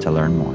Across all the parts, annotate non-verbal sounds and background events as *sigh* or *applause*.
to learn more.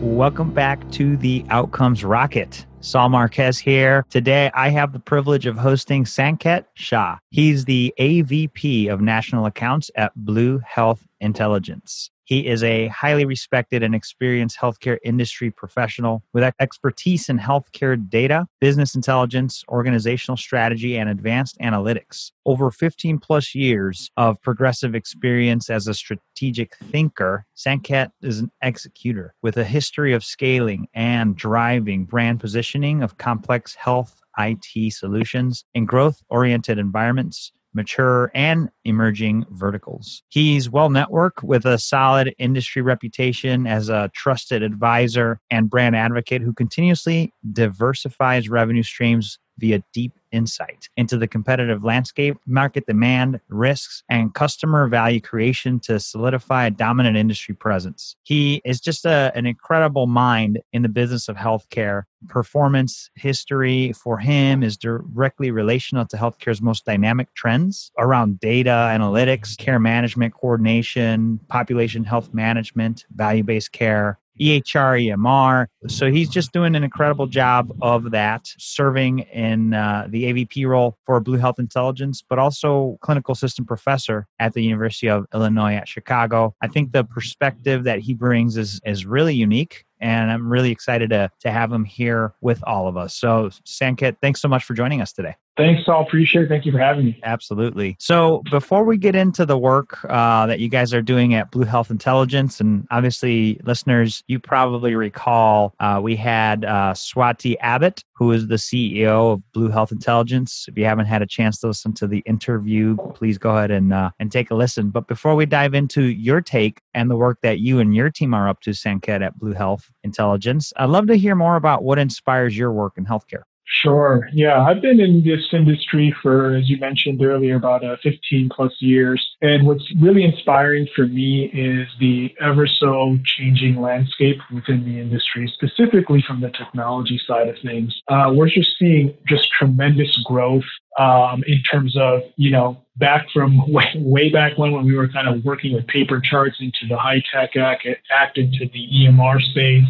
Welcome back to the Outcomes Rocket. Saul Marquez here. Today, I have the privilege of hosting Sanket Shah. He's the AVP of National Accounts at Blue Health Intelligence. He is a highly respected and experienced healthcare industry professional with expertise in healthcare data, business intelligence, organizational strategy, and advanced analytics. Over 15 plus years of progressive experience as a strategic thinker, Sanket is an executor with a history of scaling and driving brand positioning of complex health IT solutions in growth oriented environments mature, and emerging verticals. He's well networked with a solid industry reputation as a trusted advisor and brand advocate who continuously diversifies revenue streams via deep insight into the competitive landscape, market demand, risks, and customer value creation to solidify a dominant industry presence. He is just a, an incredible mind in the business of healthcare. Performance history for him is directly relational to healthcare's most dynamic trends around data analytics, care management coordination, population health management, value based care, EHR, EMR. So he's just doing an incredible job of that, serving in uh, the AVP role for Blue Health Intelligence, but also clinical system professor at the University of Illinois at Chicago. I think the perspective that he brings is is really unique and I'm really excited to to have him here with all of us. So, Sanket, thanks so much for joining us today. Thanks, Saul. Appreciate it. Thank you for having me. Absolutely. So, before we get into the work uh, that you guys are doing at Blue Health Intelligence, and obviously, listeners, you probably recall uh, we had uh, Swati Abbott, who is the CEO of Blue Health Intelligence. If you haven't had a chance to listen to the interview, please go ahead and uh, and take a listen. But before we dive into your take and the work that you and your team are up to, Sanket at Blue Health Intelligence, I'd love to hear more about what inspires your work in healthcare. Sure. Yeah, I've been in this industry for, as you mentioned earlier, about uh, 15 plus years. And what's really inspiring for me is the ever so changing landscape within the industry, specifically from the technology side of things. Uh, we're just seeing just tremendous growth um, in terms of, you know, back from way, way back when, when we were kind of working with paper charts into the high tech act, act into the EMR space,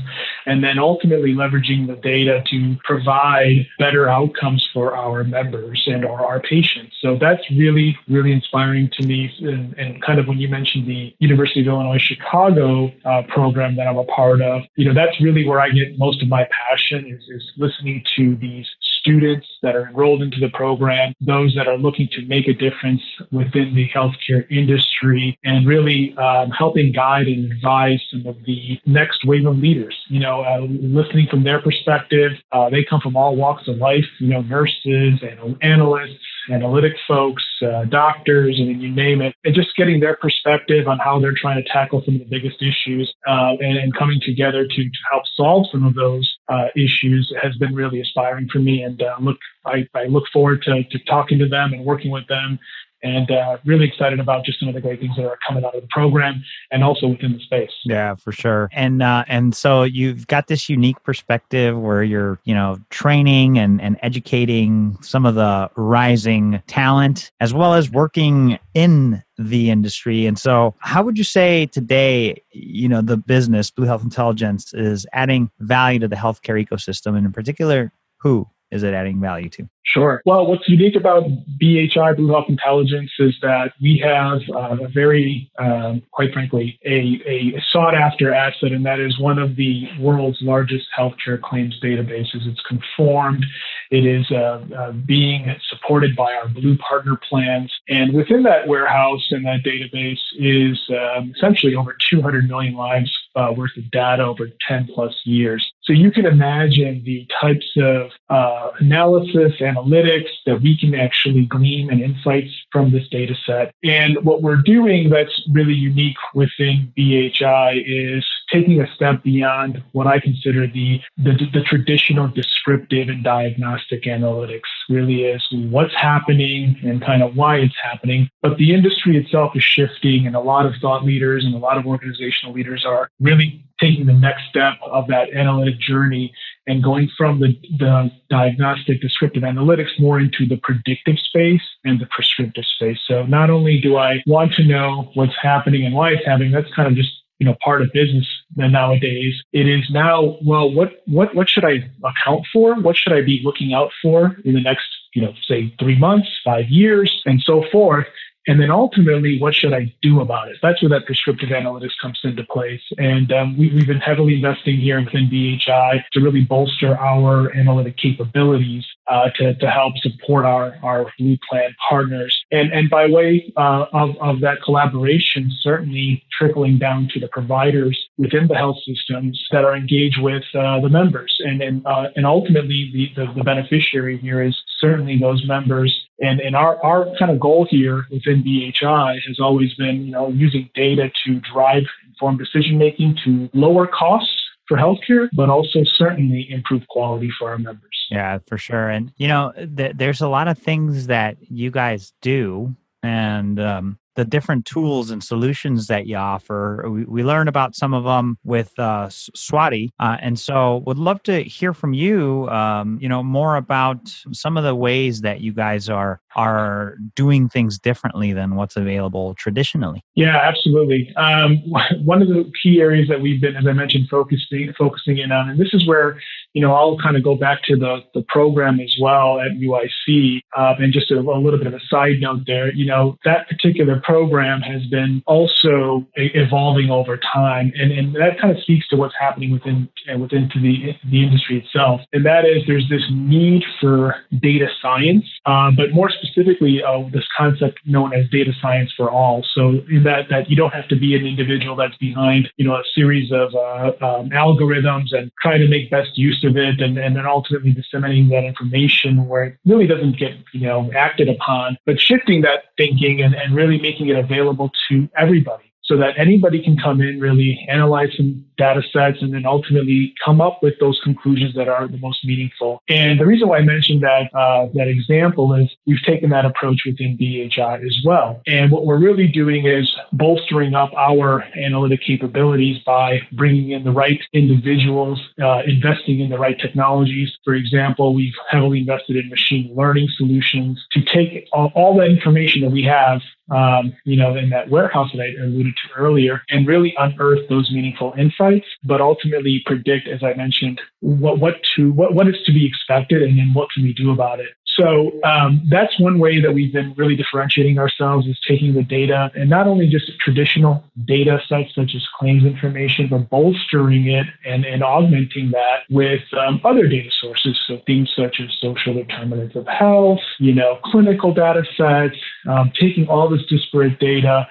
and then ultimately leveraging the data to provide better outcomes for our members and our, our patients. So that's really, really inspiring to me. And, and kind of when you mentioned the University of Illinois Chicago uh, program that I'm a part of, you know, that's really where I get most of my passion is, is listening to these students that are enrolled into the program, those that are looking to make a difference within the healthcare industry, and really um, helping guide and advise some of the next wave of leaders. You know, uh, listening from their perspective, uh, they come from all walks of life, you know, nurses and analysts analytic folks, uh, doctors, I mean, you name it, and just getting their perspective on how they're trying to tackle some of the biggest issues uh, and, and, coming together to, to help solve some of those uh, issues has been really inspiring for me. And uh, look, I, I, look forward to, to talking to them and working with them and uh, really excited about just some of the great things that are coming out of the program and also within the space. Yeah, for sure. And uh, and so you've got this unique perspective where you're you know training and and educating some of the rising talent as well as working in the industry. And so, how would you say today, you know, the business Blue Health Intelligence is adding value to the healthcare ecosystem, and in particular, who is it adding value to? Sure. Well, what's unique about BHI, Blue Health Intelligence, is that we have uh, a very, um, quite frankly, a, a sought after asset, and that is one of the world's largest healthcare claims databases. It's conformed, it is uh, uh, being supported by our Blue Partner plans. And within that warehouse and that database is um, essentially over 200 million lives uh, worth of data over 10 plus years. So you can imagine the types of uh, analysis, analytics that we can actually glean and insights from this data set. And what we're doing that's really unique within BHI is taking a step beyond what I consider the, the, the traditional descriptive and diagnostic analytics really is what's happening and kind of why it's happening. But the industry itself is shifting, and a lot of thought leaders and a lot of organizational leaders are really taking the next step of that analytic journey and going from the, the diagnostic descriptive analytics more into the predictive space and the prescriptive space. So not only do I want to know what's happening and why it's happening, that's kind of just you know part of business nowadays it is now well what what what should i account for what should i be looking out for in the next you know say three months five years and so forth and then ultimately, what should I do about it? That's where that prescriptive analytics comes into place. And um, we, have been heavily investing here within BHI to really bolster our analytic capabilities uh, to, to help support our, our Blue Plan partners. And, and by way uh, of, of that collaboration, certainly trickling down to the providers within the health systems that are engaged with uh, the members. And, and, uh, and ultimately, the, the, the beneficiary here is certainly those members and, and our, our kind of goal here within BHI has always been, you know, using data to drive informed decision making to lower costs for healthcare, but also certainly improve quality for our members. Yeah, for sure. And, you know, th- there's a lot of things that you guys do. And um, the different tools and solutions that you offer. We, we learn about some of them with uh, Swati, uh, and so would love to hear from you. Um, you know more about some of the ways that you guys are are doing things differently than what's available traditionally. Yeah, absolutely. Um, *laughs* one of the key areas that we've been, as I mentioned, focusing focusing in on, and this is where you know I'll kind of go back to the the program as well at UIC, uh, and just a, a little bit of a side note there. You know that particular program has been also evolving over time, and, and that kind of speaks to what's happening within uh, within the the industry itself. And that is, there's this need for data science, uh, but more specifically, uh, this concept known as data science for all. So that that you don't have to be an individual that's behind you know a series of uh, um, algorithms and trying to make best use of it, and, and then ultimately disseminating that information where it really doesn't get you know acted upon, but shifting that thinking and, and really making it available to everybody so that anybody can come in, really analyze some data sets, and then ultimately come up with those conclusions that are the most meaningful. And the reason why I mentioned that uh, that example is we've taken that approach within BHI as well. And what we're really doing is bolstering up our analytic capabilities by bringing in the right individuals, uh, investing in the right technologies. For example, we've heavily invested in machine learning solutions to take all, all that information that we have um, you know, in that warehouse that I alluded to earlier, and really unearth those meaningful insights, but ultimately predict, as I mentioned, what what to what what is to be expected, and then what can we do about it. So um, that's one way that we've been really differentiating ourselves is taking the data and not only just traditional data sets such as claims information, but bolstering it and, and augmenting that with um, other data sources. So things such as social determinants of health, you know, clinical data sets, um, taking all this disparate data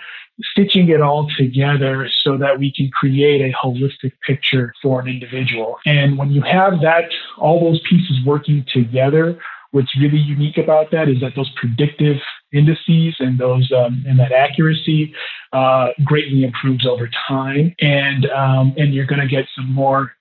stitching it all together so that we can create a holistic picture for an individual. And when you have that, all those pieces working together, What's really unique about that is that those predictive indices and those um, and that accuracy uh, greatly improves over time, and um, and you're going to get some more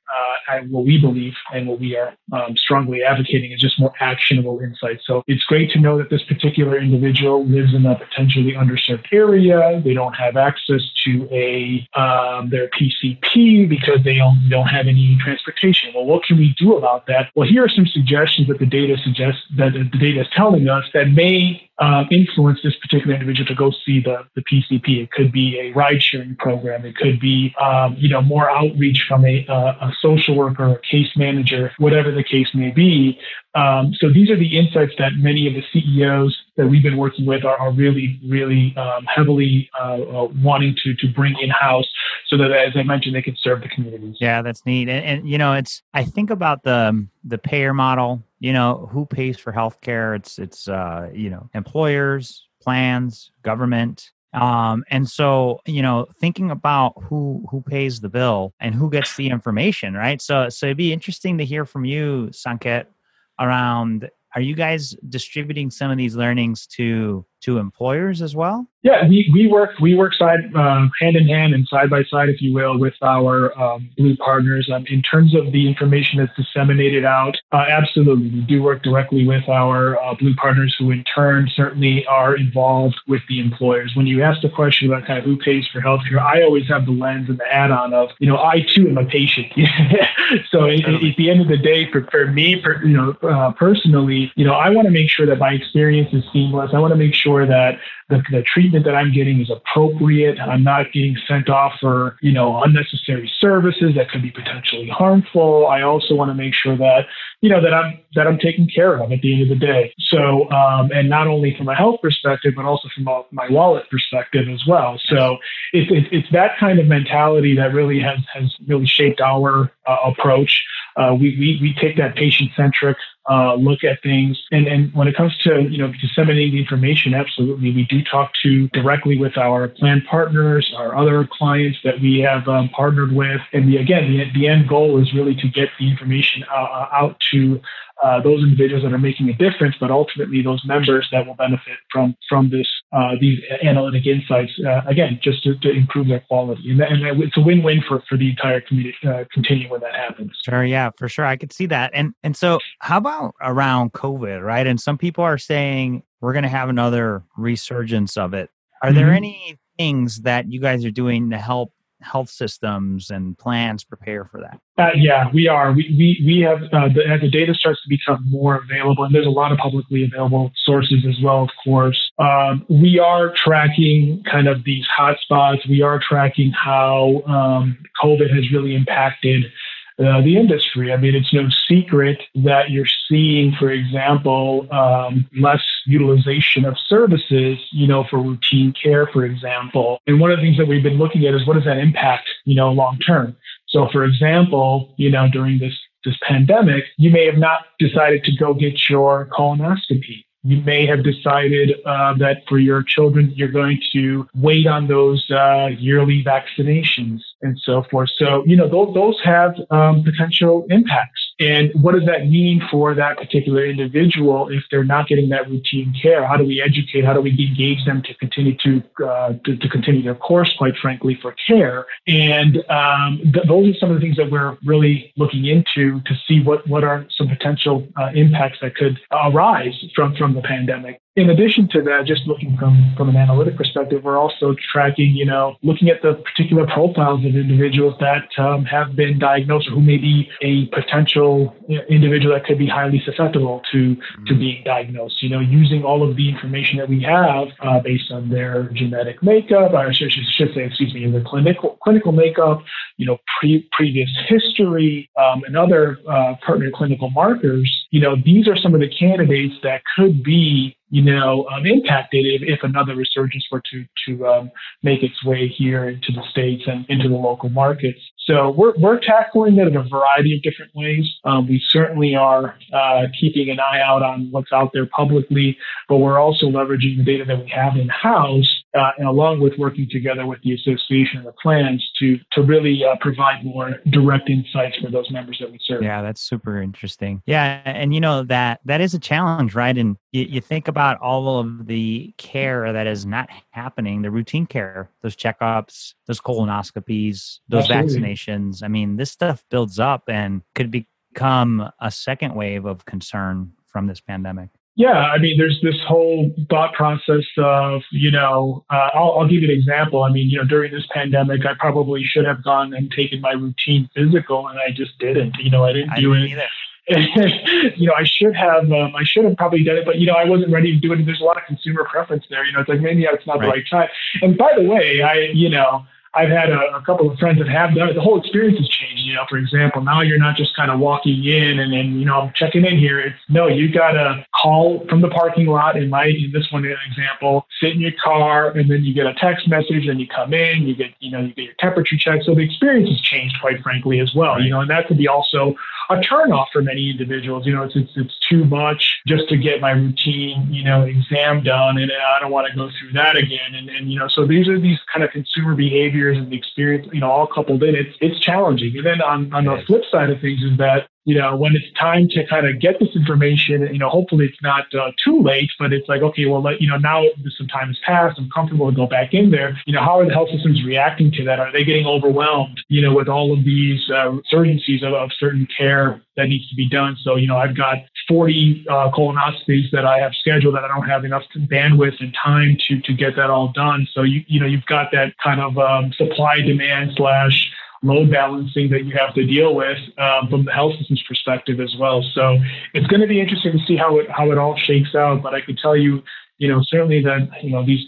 uh, what we believe and what we are um, strongly advocating is just more actionable insights. So it's great to know that this particular individual lives in a potentially underserved area. They don't have access to a um, their PCP because they don't, don't have any transportation. Well, what can we do about that? Well, here are some suggestions that the data suggests that the data is telling us that may uh, influence this particular individual to go see the, the PCP. It could be a ride sharing program. It could be, um, you know, more outreach from a, a social worker a case manager, whatever the case may be. Um, so these are the insights that many of the CEOs that we've been working with are, are really, really um, heavily uh, uh, wanting to to bring in house, so that as I mentioned, they can serve the communities. Yeah, that's neat. And, and you know, it's I think about the the payer model. You know, who pays for healthcare? It's it's uh, you know employers, plans, government Um, and so, you know, thinking about who who pays the bill and who gets the information, right? So, so it'd be interesting to hear from you, Sanket, around are you guys distributing some of these learnings to to employers as well? Yeah, we, we work we work side um, hand in hand and side by side, if you will, with our um, Blue partners. Um, in terms of the information that's disseminated out, uh, absolutely, we do work directly with our uh, Blue partners, who in turn certainly are involved with the employers. When you ask the question about kind of who pays for healthcare, I always have the lens and the add-on of, you know, I too am a patient. *laughs* so at, at, the end of the day, for, for me, for, you know, uh, personally, you know, I want to make sure that my experience is seamless. I want to make sure sure that the, the treatment that I'm getting is appropriate. I'm not getting sent off for, you know, unnecessary services that could be potentially harmful. I also want to make sure that, you know, that I'm that I'm taken care of at the end of the day. So, um, and not only from a health perspective, but also from a, my wallet perspective as well. So, it's, it's it's that kind of mentality that really has has really shaped our uh, approach. Uh, we, we we take that patient centric uh, look at things. And, and when it comes to you know disseminating the information, absolutely, we do talk to directly with our plan partners, our other clients that we have um, partnered with. And the, again, the, the end goal is really to get the information uh, out to uh, those individuals that are making a difference, but ultimately those members that will benefit from from this uh, these analytic insights. Uh, again, just to, to, improve their quality, and, that, and it's a win-win for for the entire community uh, continuum when that happens. Sure, yeah, for sure, I could see that. And and so, how about around COVID, right? And some people are saying we're going to have another resurgence of it. Are mm-hmm. there any things that you guys are doing to help health systems and plans prepare for that? Uh, yeah, we are. We, we, we have, uh, the, as the data starts to become more available, and there's a lot of publicly available sources as well, of course, um, we are tracking kind of these hotspots. We are tracking how um, COVID has really impacted uh, the industry. I mean, it's no secret that you're seeing, for example, um, less utilization of services, you know, for routine care, for example. And one of the things that we've been looking at is what does that impact, you know, long term. So, for example, you know, during this this pandemic, you may have not decided to go get your colonoscopy you may have decided uh, that for your children, you're going to wait on those uh, yearly vaccinations and so forth. So, you know, those, those have um, potential impacts. And what does that mean for that particular individual if they're not getting that routine care? How do we educate? How do we engage them to continue to uh, to, to, continue their course, quite frankly, for care? And um, th- those are some of the things that we're really looking into to see what what are some potential uh, impacts that could arise from from the pandemic in addition to that, just looking from, from an analytic perspective, we're also tracking, you know, looking at the particular profiles individuals that um, have been diagnosed or who may be a potential individual that could be highly susceptible to, mm-hmm. to being diagnosed. You know, using all of the information that we have uh, based on their genetic makeup, or I should, should say, excuse me, the clinical clinical makeup, you know, pre- previous history, um, and other uh, pertinent clinical markers. You know, these are some of the candidates that could be you know, um, impacted if, if, another resurgence were to to um, make its way here into the states and into the local markets. So we're we're tackling it in a variety of different ways. Um, we certainly are uh, keeping an eye out on what's out there publicly, but we're also leveraging the data that we have in house, uh, and along with working together with the association and the plans to to really uh, provide more direct insights for those members that we serve. Yeah, that's super interesting. Yeah, and you know that that is a challenge, right? And you, you think about all of the care that is not happening, the routine care, those checkups, those colonoscopies, those Absolutely. vaccinations. I mean, this stuff builds up and could become a second wave of concern from this pandemic. Yeah, I mean, there's this whole thought process of, you know, uh, I'll, I'll, give you an example. I mean, you know, during this pandemic, I probably should have gone and taken my routine physical, and I just didn't. You know, I didn't I do didn't it. Either. *laughs* you know, I should have, um, I should have probably done it, but you know, I wasn't ready to do it. There's a lot of consumer preference there. You know, it's like maybe it's not right. the right time. And by the way, I, you know, I've had a, a, couple of friends that have done it. The whole experience has changed. You know, for example, now you're not just kind of walking in and then, you know, I'm checking in here. It's no, you got to call from the parking lot. In my, in this one example, sit in your car and then you get a text message. Then you come in, you get, you know, you get your temperature checked. So the experience has changed, quite frankly, as well. You know, and that could be also a turnoff for many individuals. You know, it's, it's, it's too much just to get my routine, you know, exam done. And I don't want to go through that again. And, and, you know, so these are these kind of consumer behaviors and the experience, you know, all coupled in. It's, it's challenging. And then on, on the flip side of things is that you know, when it's time to kind of get this information, you know, hopefully it's not uh, too late, but it's like, okay, well, let, you know, now some time has passed, I'm comfortable to go back in there. You know, how are the health systems reacting to that? Are they getting overwhelmed, you know, with all of these uh, urgencies of, of certain care that needs to be done? So, you know, I've got 40 uh, colonoscopies that I have scheduled that I don't have enough bandwidth and time to to get that all done. So, you, you know, you've got that kind of um, supply demand slash load balancing that you have to deal with um, from the health system's perspective as well. So it's going to be interesting to see how it how it all shakes out. But I can tell you, you know, certainly that you know these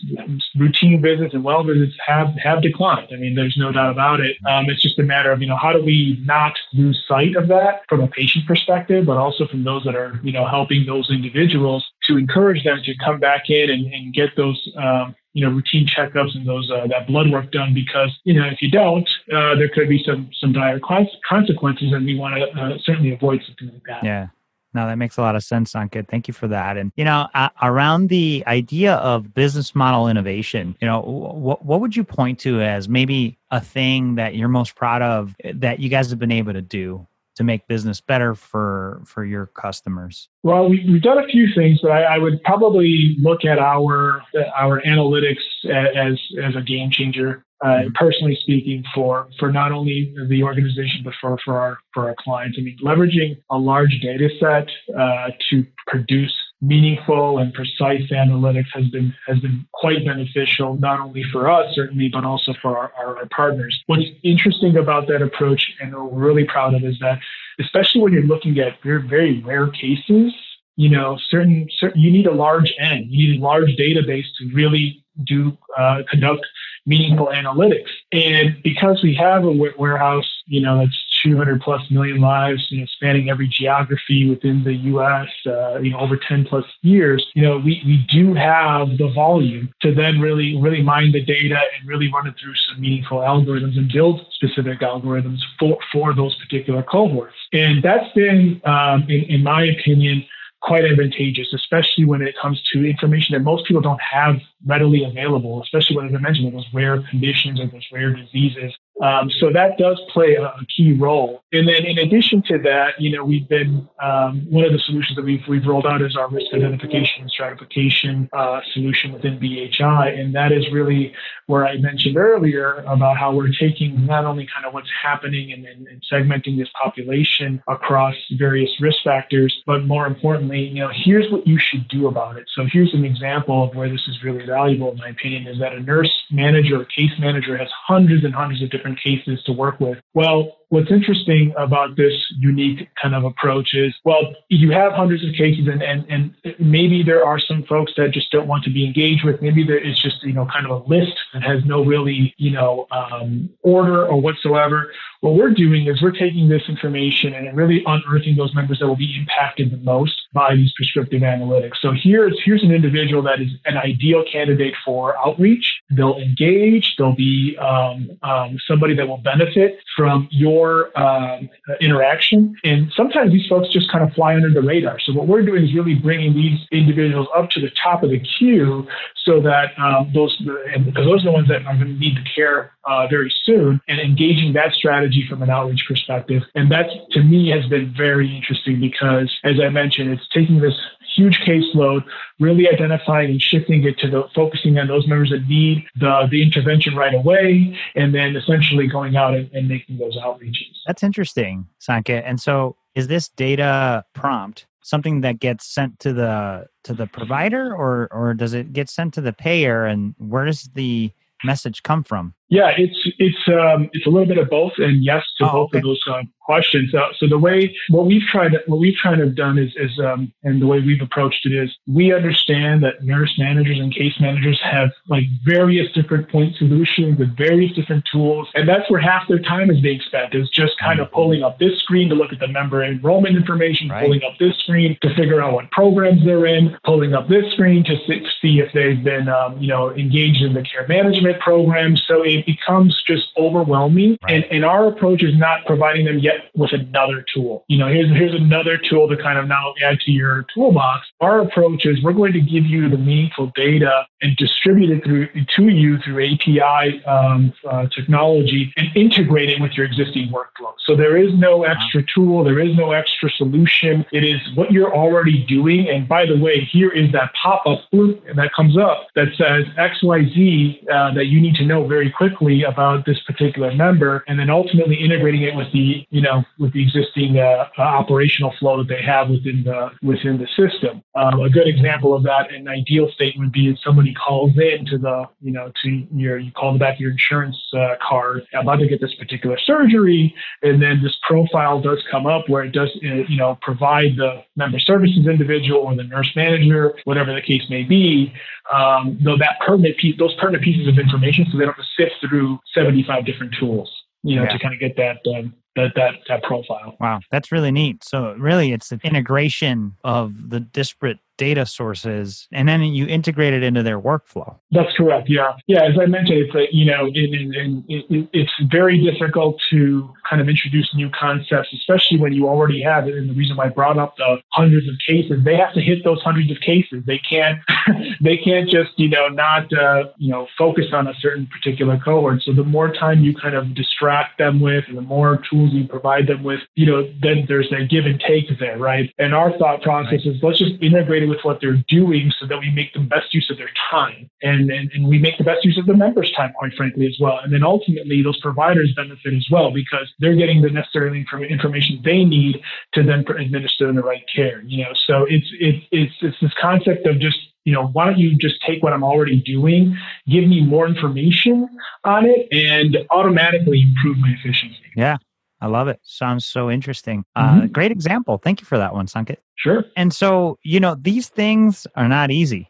routine visits and well visits have have declined. I mean, there's no doubt about it. Um, it's just a matter of you know how do we not lose sight of that from a patient perspective, but also from those that are you know helping those individuals to encourage them to come back in and, and get those um, you know routine checkups and those uh, that blood work done because you know if you don't uh, there could be some some dire consequences and we want to uh, certainly avoid something like that. Yeah. No that makes a lot of sense Sanket. Thank you for that. And you know uh, around the idea of business model innovation you know what, what would you point to as maybe a thing that you're most proud of eh, that you guys have been able to do to make business better for for your customers? Well, we, have done a few things, but I, I, would probably look at our our analytics as as a game changer. Uh, mm-hmm. personally speaking, for for not only the organization but for for our for our clients. I mean, leveraging a large data set uh, to produce meaningful and precise analytics has been has been quite beneficial not only for us certainly but also for our, our, partners. What's interesting about that approach and we're really proud of is that especially when you're looking at very, very rare cases you know certain, certain you need a large n you need a large database to really do uh, conduct meaningful analytics. And because we have a warehouse you know that's 200 plus million lives, you know, spanning every geography within the U.S., uh, you know, over 10 plus years, you know, we, we do have the volume to then really, really mine the data and really run it through some meaningful algorithms and build specific algorithms for, for those particular cohorts. And that's been, um, in, in my opinion, quite advantageous, especially when it comes to information that most people don't have readily available, especially when, as I mentioned, those rare conditions or those rare diseases um, so that does play a, key role. And then in addition to that, you know, we've been um, one of the solutions that we've we've rolled out is our risk identification and stratification uh, solution within BHI, and that is really where I mentioned earlier about how we're taking not only kind of what's happening and, and, and segmenting this population across various risk factors, but more importantly, you know, here's what you should do about it. So here's an example of where this is really valuable, in my opinion, is that a nurse manager or case manager has hundreds and hundreds of different different cases to work with. Well, what's interesting about this unique kind of approach is, well, you have hundreds of cases and, and, and maybe there are some folks that just don't want to be engaged with. Maybe there is just, you know, kind of a list that has no really, you know, um, order or whatsoever. What we're doing is we're taking this information and really unearthing those members that will be impacted the most by these prescriptive analytics. So here's here's an individual that is an ideal candidate for outreach. They'll engage. They'll be um, um, somebody that will benefit from your um, interaction. And sometimes these folks just kind of fly under the radar. So what we're doing is really bringing these individuals up to the top of the queue so that um, those because those are the ones that are going to need the care uh, very soon and engaging that strategy from an outreach perspective. And that to me has been very interesting because, as I mentioned, it's taking this huge caseload, really identifying and shifting it to the focusing on those members that need the, the intervention right away, and then essentially going out and, and making those outreaches. That's interesting, Sanket. And so is this data prompt something that gets sent to the to the provider or or does it get sent to the payer and where does the message come from yeah, it's it's um, it's a little bit of both, and yes to oh, both okay. of those uh, questions. Uh, so the way what we've tried what we've tried to have done is is um, and the way we've approached it is we understand that nurse managers and case managers have like various different point solutions with various different tools, and that's where half their time is being spent is just kind of mm-hmm. pulling up this screen to look at the member enrollment information, right. pulling up this screen to figure out what programs they're in, pulling up this screen to see if they've been um, you know engaged in the care management program. So it it becomes just overwhelming. Right. And, and our approach is not providing them yet with another tool. You know, here's, here's another tool to kind of now add to your toolbox. Our approach is we're going to give you the meaningful data and distribute it through to you through API um, uh, technology and integrate it with your existing workflow. So there is no extra tool, there is no extra solution. It is what you're already doing. And by the way, here is that pop-up that comes up that says XYZ uh, that you need to know very quickly about this particular member, and then ultimately integrating it with the you know with the existing uh, uh operational flow that they have within the within the system. Um, a good example of that, an ideal state would be if somebody calls in to the you know to your you call back your insurance uh, card about to get this particular surgery, and then this profile does come up where it does uh, you know provide the member services individual or the nurse manager, whatever the case may be, um, though that pertinent piece, those pertinent pieces of information, so they don't have to sift through 75 different tools, you know, yeah. to kind of get that um, that that that profile. Wow, that's really neat. So really, it's the integration of the disparate data sources and then you integrate it into their workflow. That's correct yeah. Yeah as i mentioned it's a, you know it, it, it, it's very difficult to kind of introduce new concepts especially when you already have it. And the reason why i brought up the hundreds of cases they have to hit those hundreds of cases. They can't *laughs* they can't just you know not uh, you know focus on a certain particular cohort. So the more time you kind of distract them with and the more tools you provide them with you know then there's a give and take there right and our thought process is let's just integrate it with what they're doing so that we make the best use of their time and, and, and we make the best use of the members' time, quite frankly, as well. And then ultimately, those providers benefit as well because they're getting the necessary information they need to then administer the right care. You know, so it's it's it's it's this concept of just you know, why don't you just take what I'm already doing, give me more information on it, and automatically improve my efficiency? Yeah, I love it. Sounds so interesting. Uh, mm-hmm. Uh, great example. Thank you for that one, Sanket. Sure. And so, you know, these things are not easy.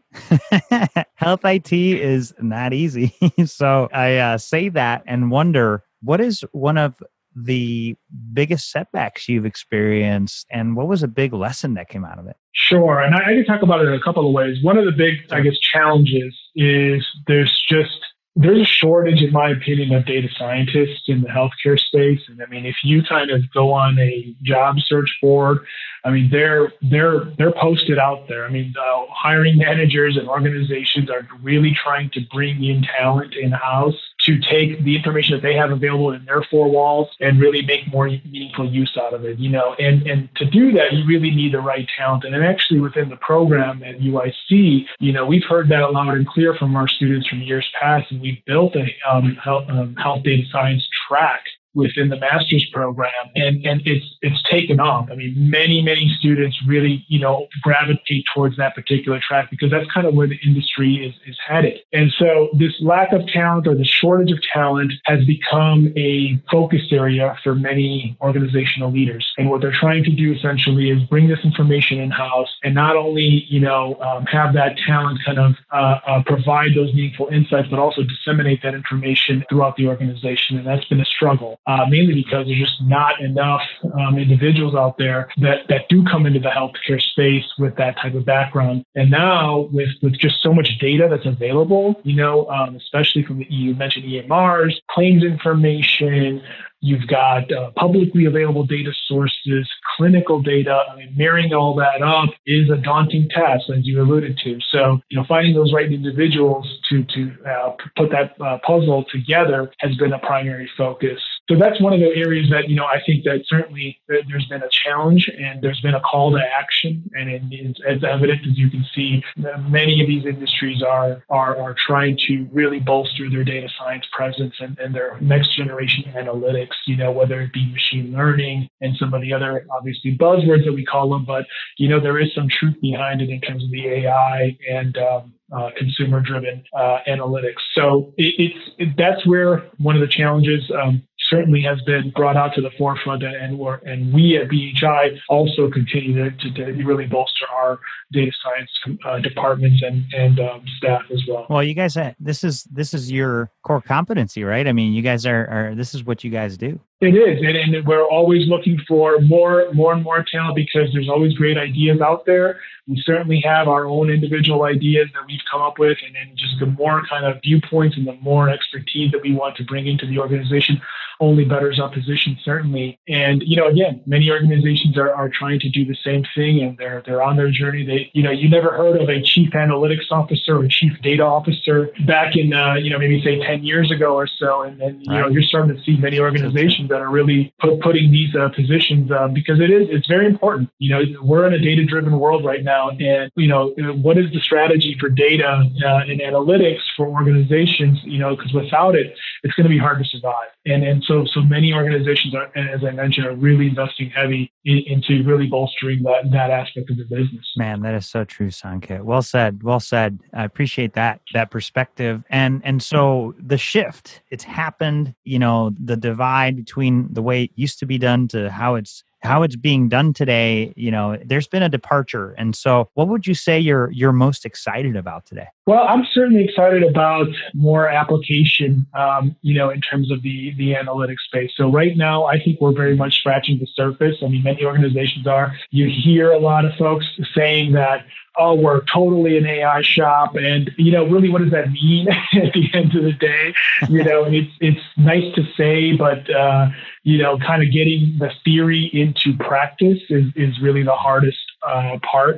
*laughs* Health IT is not easy. *laughs* so I uh, say that and wonder what is one of the biggest setbacks you've experienced and what was a big lesson that came out of it? Sure. And I, I can talk about it in a couple of ways. One of the big, I guess, challenges is there's just there's a shortage, in my opinion, of data scientists in the healthcare space. And I mean, if you kind of go on a job search board, I mean, they're they're they're posted out there. I mean, uh, hiring managers and organizations are really trying to bring in talent in house to take the information that they have available in their four walls and really make more meaningful use out of it. You know, and and to do that, you really need the right talent. And actually, within the program at UIC, you know, we've heard that loud and clear from our students from years past, and we've built a um, health, um, health data science track within the master's program and and it's it's taken off. I mean many many students really you know gravitate towards that particular track because that's kind of where the industry is is headed. And so this lack of talent or the shortage of talent has become a focus area for many organizational leaders. And what they're trying to do essentially is bring this information in house and not only you know um, have that talent kind of uh, uh, provide those meaningful insights but also disseminate that information throughout the organization. And that's been a struggle uh, mainly because there's just not enough um, individuals out there that, that do come into the healthcare space with that type of background. And now with, with just so much data that's available, you know, um, especially from the you mentioned EMRs, claims information, You've got uh, publicly available data sources, clinical data. I mean, marrying all that up is a daunting task, as you alluded to. So, you know, finding those right individuals to to uh, put that uh, puzzle together has been a primary focus so that's one of the areas that you know I think that certainly there's been a challenge and there's been a call to action, and it is as evident as you can see, many of these industries are are, are trying to really bolster their data science presence and, and their next generation analytics. You know, whether it be machine learning and some of the other obviously buzzwords that we call them, but you know there is some truth behind it in terms of the AI and um, uh, consumer driven uh, analytics. So it, it's it, that's where one of the challenges um, certainly has been brought out to the forefront, and and, and we at BHI also continue to, to, to, really bolster our data science uh, departments and and um, staff as well. Well, you guys, uh, this is this is your core competency, right? I mean, you guys are, are this is what you guys do. It is, and, and we're always looking for more, more and more talent because there's always great ideas out there. We certainly have our own individual ideas that we've come up with, and then just the more kind of viewpoints and the more expertise that we want to bring into the organization only betters our position certainly. And you know, again, many organizations are, are trying to do the same thing, and they're they're on their journey. They, you know, you never heard of a chief analytics officer or chief data officer back in, uh, you know, maybe say ten years ago or so, and then you right. know you're starting to see many organizations that are really put, putting these uh, positions uh, because it is it's very important. You know, we're in a data driven world right now, and you know, what is the strategy for data uh, and analytics for organizations? You know, because without it, it's going to be hard to survive. And and so so many organizations are, as I mentioned, are really investing heavy in, into really bolstering that that aspect of the business. Man, that is so true, Sanket. Well said. Well said. I appreciate that that perspective. And and so the shift, it's happened. You know, the divide between the way it used to be done to how it's how it's being done today you know there's been a departure. And so what would you say you're you're most excited about today? Well i'm certainly excited about more application um, you know in terms of the the analytics space. So right now i think we're very much scratching the surface. I mean many organizations are. You hear a lot of folks saying that oh, we're totally an AI shop. And, you know, really, what does that mean *laughs* at the end of the day? You know, it's, it's nice to say, but, uh, you know, kind of getting the theory into practice is, is really the hardest uh, part.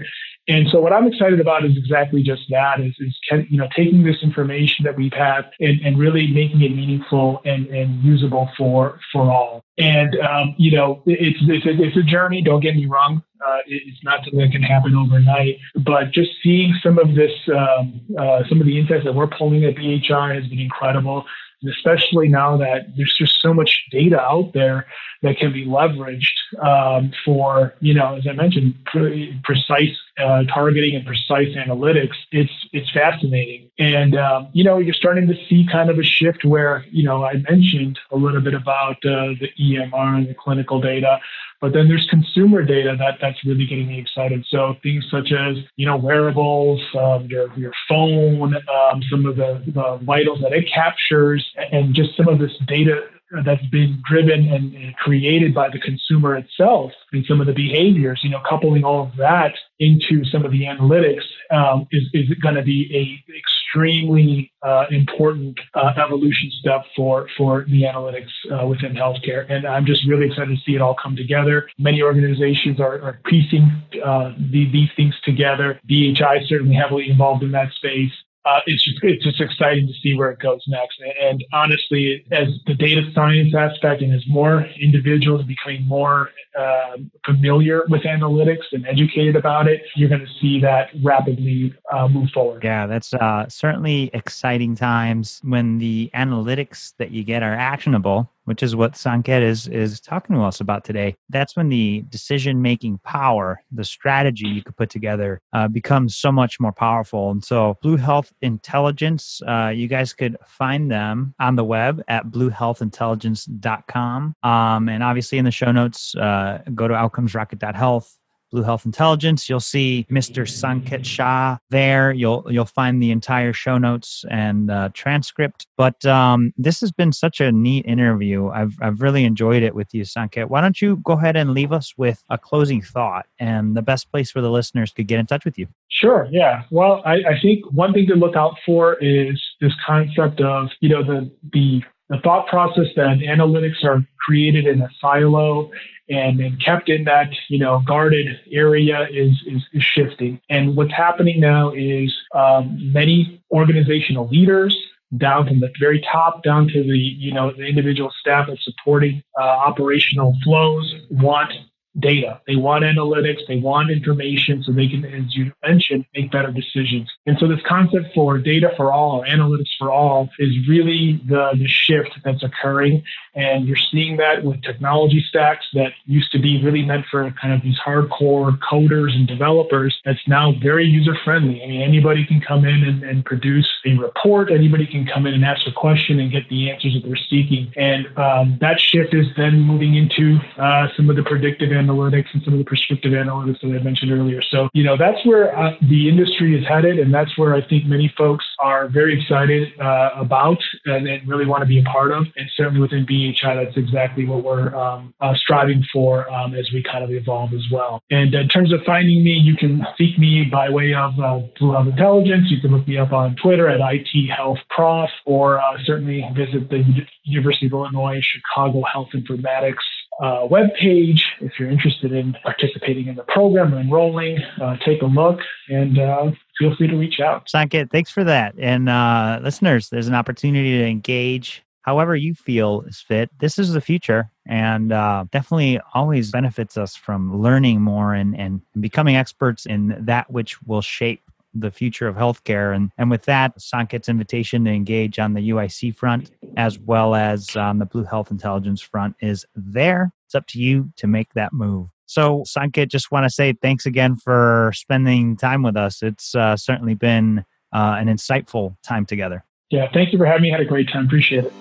And so what I'm excited about is exactly just that is, is you know, taking this information that we've had and, and really making it meaningful and, and usable for, for all. And, um, you know, it's, it's, a, it's a journey. Don't get me wrong. Uh, it's not something that can happen overnight, but just seeing some of this, um, uh, some of the insights that we're pulling at BHI has been incredible especially now that there's just so much data out there that can be leveraged um, for, you know, as I mentioned, pre- precise uh, targeting and precise analytics. It's it's fascinating, and um, you know, you're starting to see kind of a shift where, you know, I mentioned a little bit about uh, the EMR and the clinical data. But then there's consumer data that that's really getting me excited. So things such as you know wearables, um, your your phone, um, some of the, the vitals that it captures, and just some of this data that's been driven and created by the consumer itself and some of the behaviors, you know, coupling all of that into some of the analytics um, is, is going to be a extremely uh, important uh, evolution step for, for the analytics uh, within healthcare. And I'm just really excited to see it all come together. Many organizations are, are piecing uh, the, these things together. BHI certainly heavily involved in that space uh, it's just it's just exciting to see where it goes next. And honestly, as the data science aspect and as more individuals becoming more uh, familiar with analytics and educated about it, you're going to see that rapidly uh, move forward. Yeah, that's uh, certainly exciting times when the analytics that you get are actionable which is what Sanket is is talking to us about today. That's when the decision making power, the strategy you could put together, uh, becomes so much more powerful. And so, Blue Health Intelligence, uh, you guys could find them on the web at bluehealthintelligence.com. Um, and obviously, in the show notes, uh, go to outcomesrocket.health Blue Health Intelligence. You'll see Mr. Sanket Shah there. You'll you'll find the entire show notes and uh, transcript. But um, this has been such a neat interview. I've I've really enjoyed it with you, Sanket. Why don't you go ahead and leave us with a closing thought and the best place where the listeners could get in touch with you? Sure. Yeah. Well, I, I think one thing to look out for is this concept of you know the the the thought process that analytics are created in a silo and, and kept in that you know guarded area is, is, is shifting. And what's happening now is um, many organizational leaders down from the very top down to the you know the individual staff that's supporting uh, operational flows want data. They want analytics, they want information so they can, as you mentioned, make better decisions. And so this concept for data for all or analytics for all is really the, the shift that's occurring. And you're seeing that with technology stacks that used to be really meant for kind of these hardcore coders and developers that's now very user friendly. I mean, anybody can come in and, and produce a report, anybody can come in and ask a question and get the answers that they're seeking. And um, that shift is then moving into uh, some of the predictive analytics and some of the prescriptive analytics that I mentioned earlier. So, you know, that's where uh, the industry is headed. And that's where I think many folks are very excited uh, about and, and, really want to be a part of. And certainly within BHI, that's exactly what we're um, uh, striving for um, as we kind of evolve as well. And in terms of finding me, you can seek me by way of uh, Blue Health Intelligence. You can look me up on Twitter at IT Health Prof, or uh, certainly visit the University of Illinois Chicago Health Informatics uh, webpage. If you're interested in participating in the program or enrolling, uh, take a look and uh, feel free to reach out. Sanket, thanks for that. And uh, listeners, there's an opportunity to engage however you feel is fit. This is the future and uh, definitely always benefits us from learning more and, and becoming experts in that which will shape the future of healthcare. And, and with that, Sanket's invitation to engage on the UIC front as well as on the Blue Health Intelligence front is there. It's up to you to make that move. So, Sanket, just want to say thanks again for spending time with us. It's uh, certainly been uh, an insightful time together. Yeah, thank you for having me. I had a great time. Appreciate it.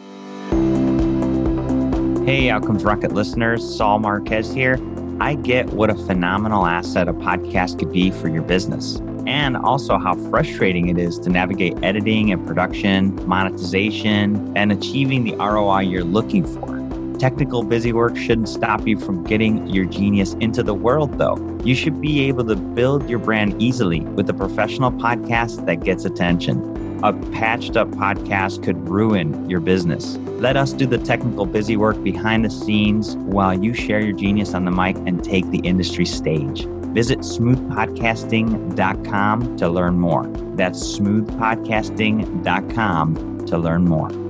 Hey, Outcomes Rocket listeners, Saul Marquez here. I get what a phenomenal asset a podcast could be for your business and also how frustrating it is to navigate editing and production, monetization, and achieving the ROI you're looking for. Technical busy work shouldn't stop you from getting your genius into the world, though. You should be able to build your brand easily with a professional podcast that gets attention. A patched up podcast could ruin your business. Let us do the technical busy work behind the scenes while you share your genius on the mic and take the industry stage. Visit smoothpodcasting.com to learn more. That's smoothpodcasting.com to learn more.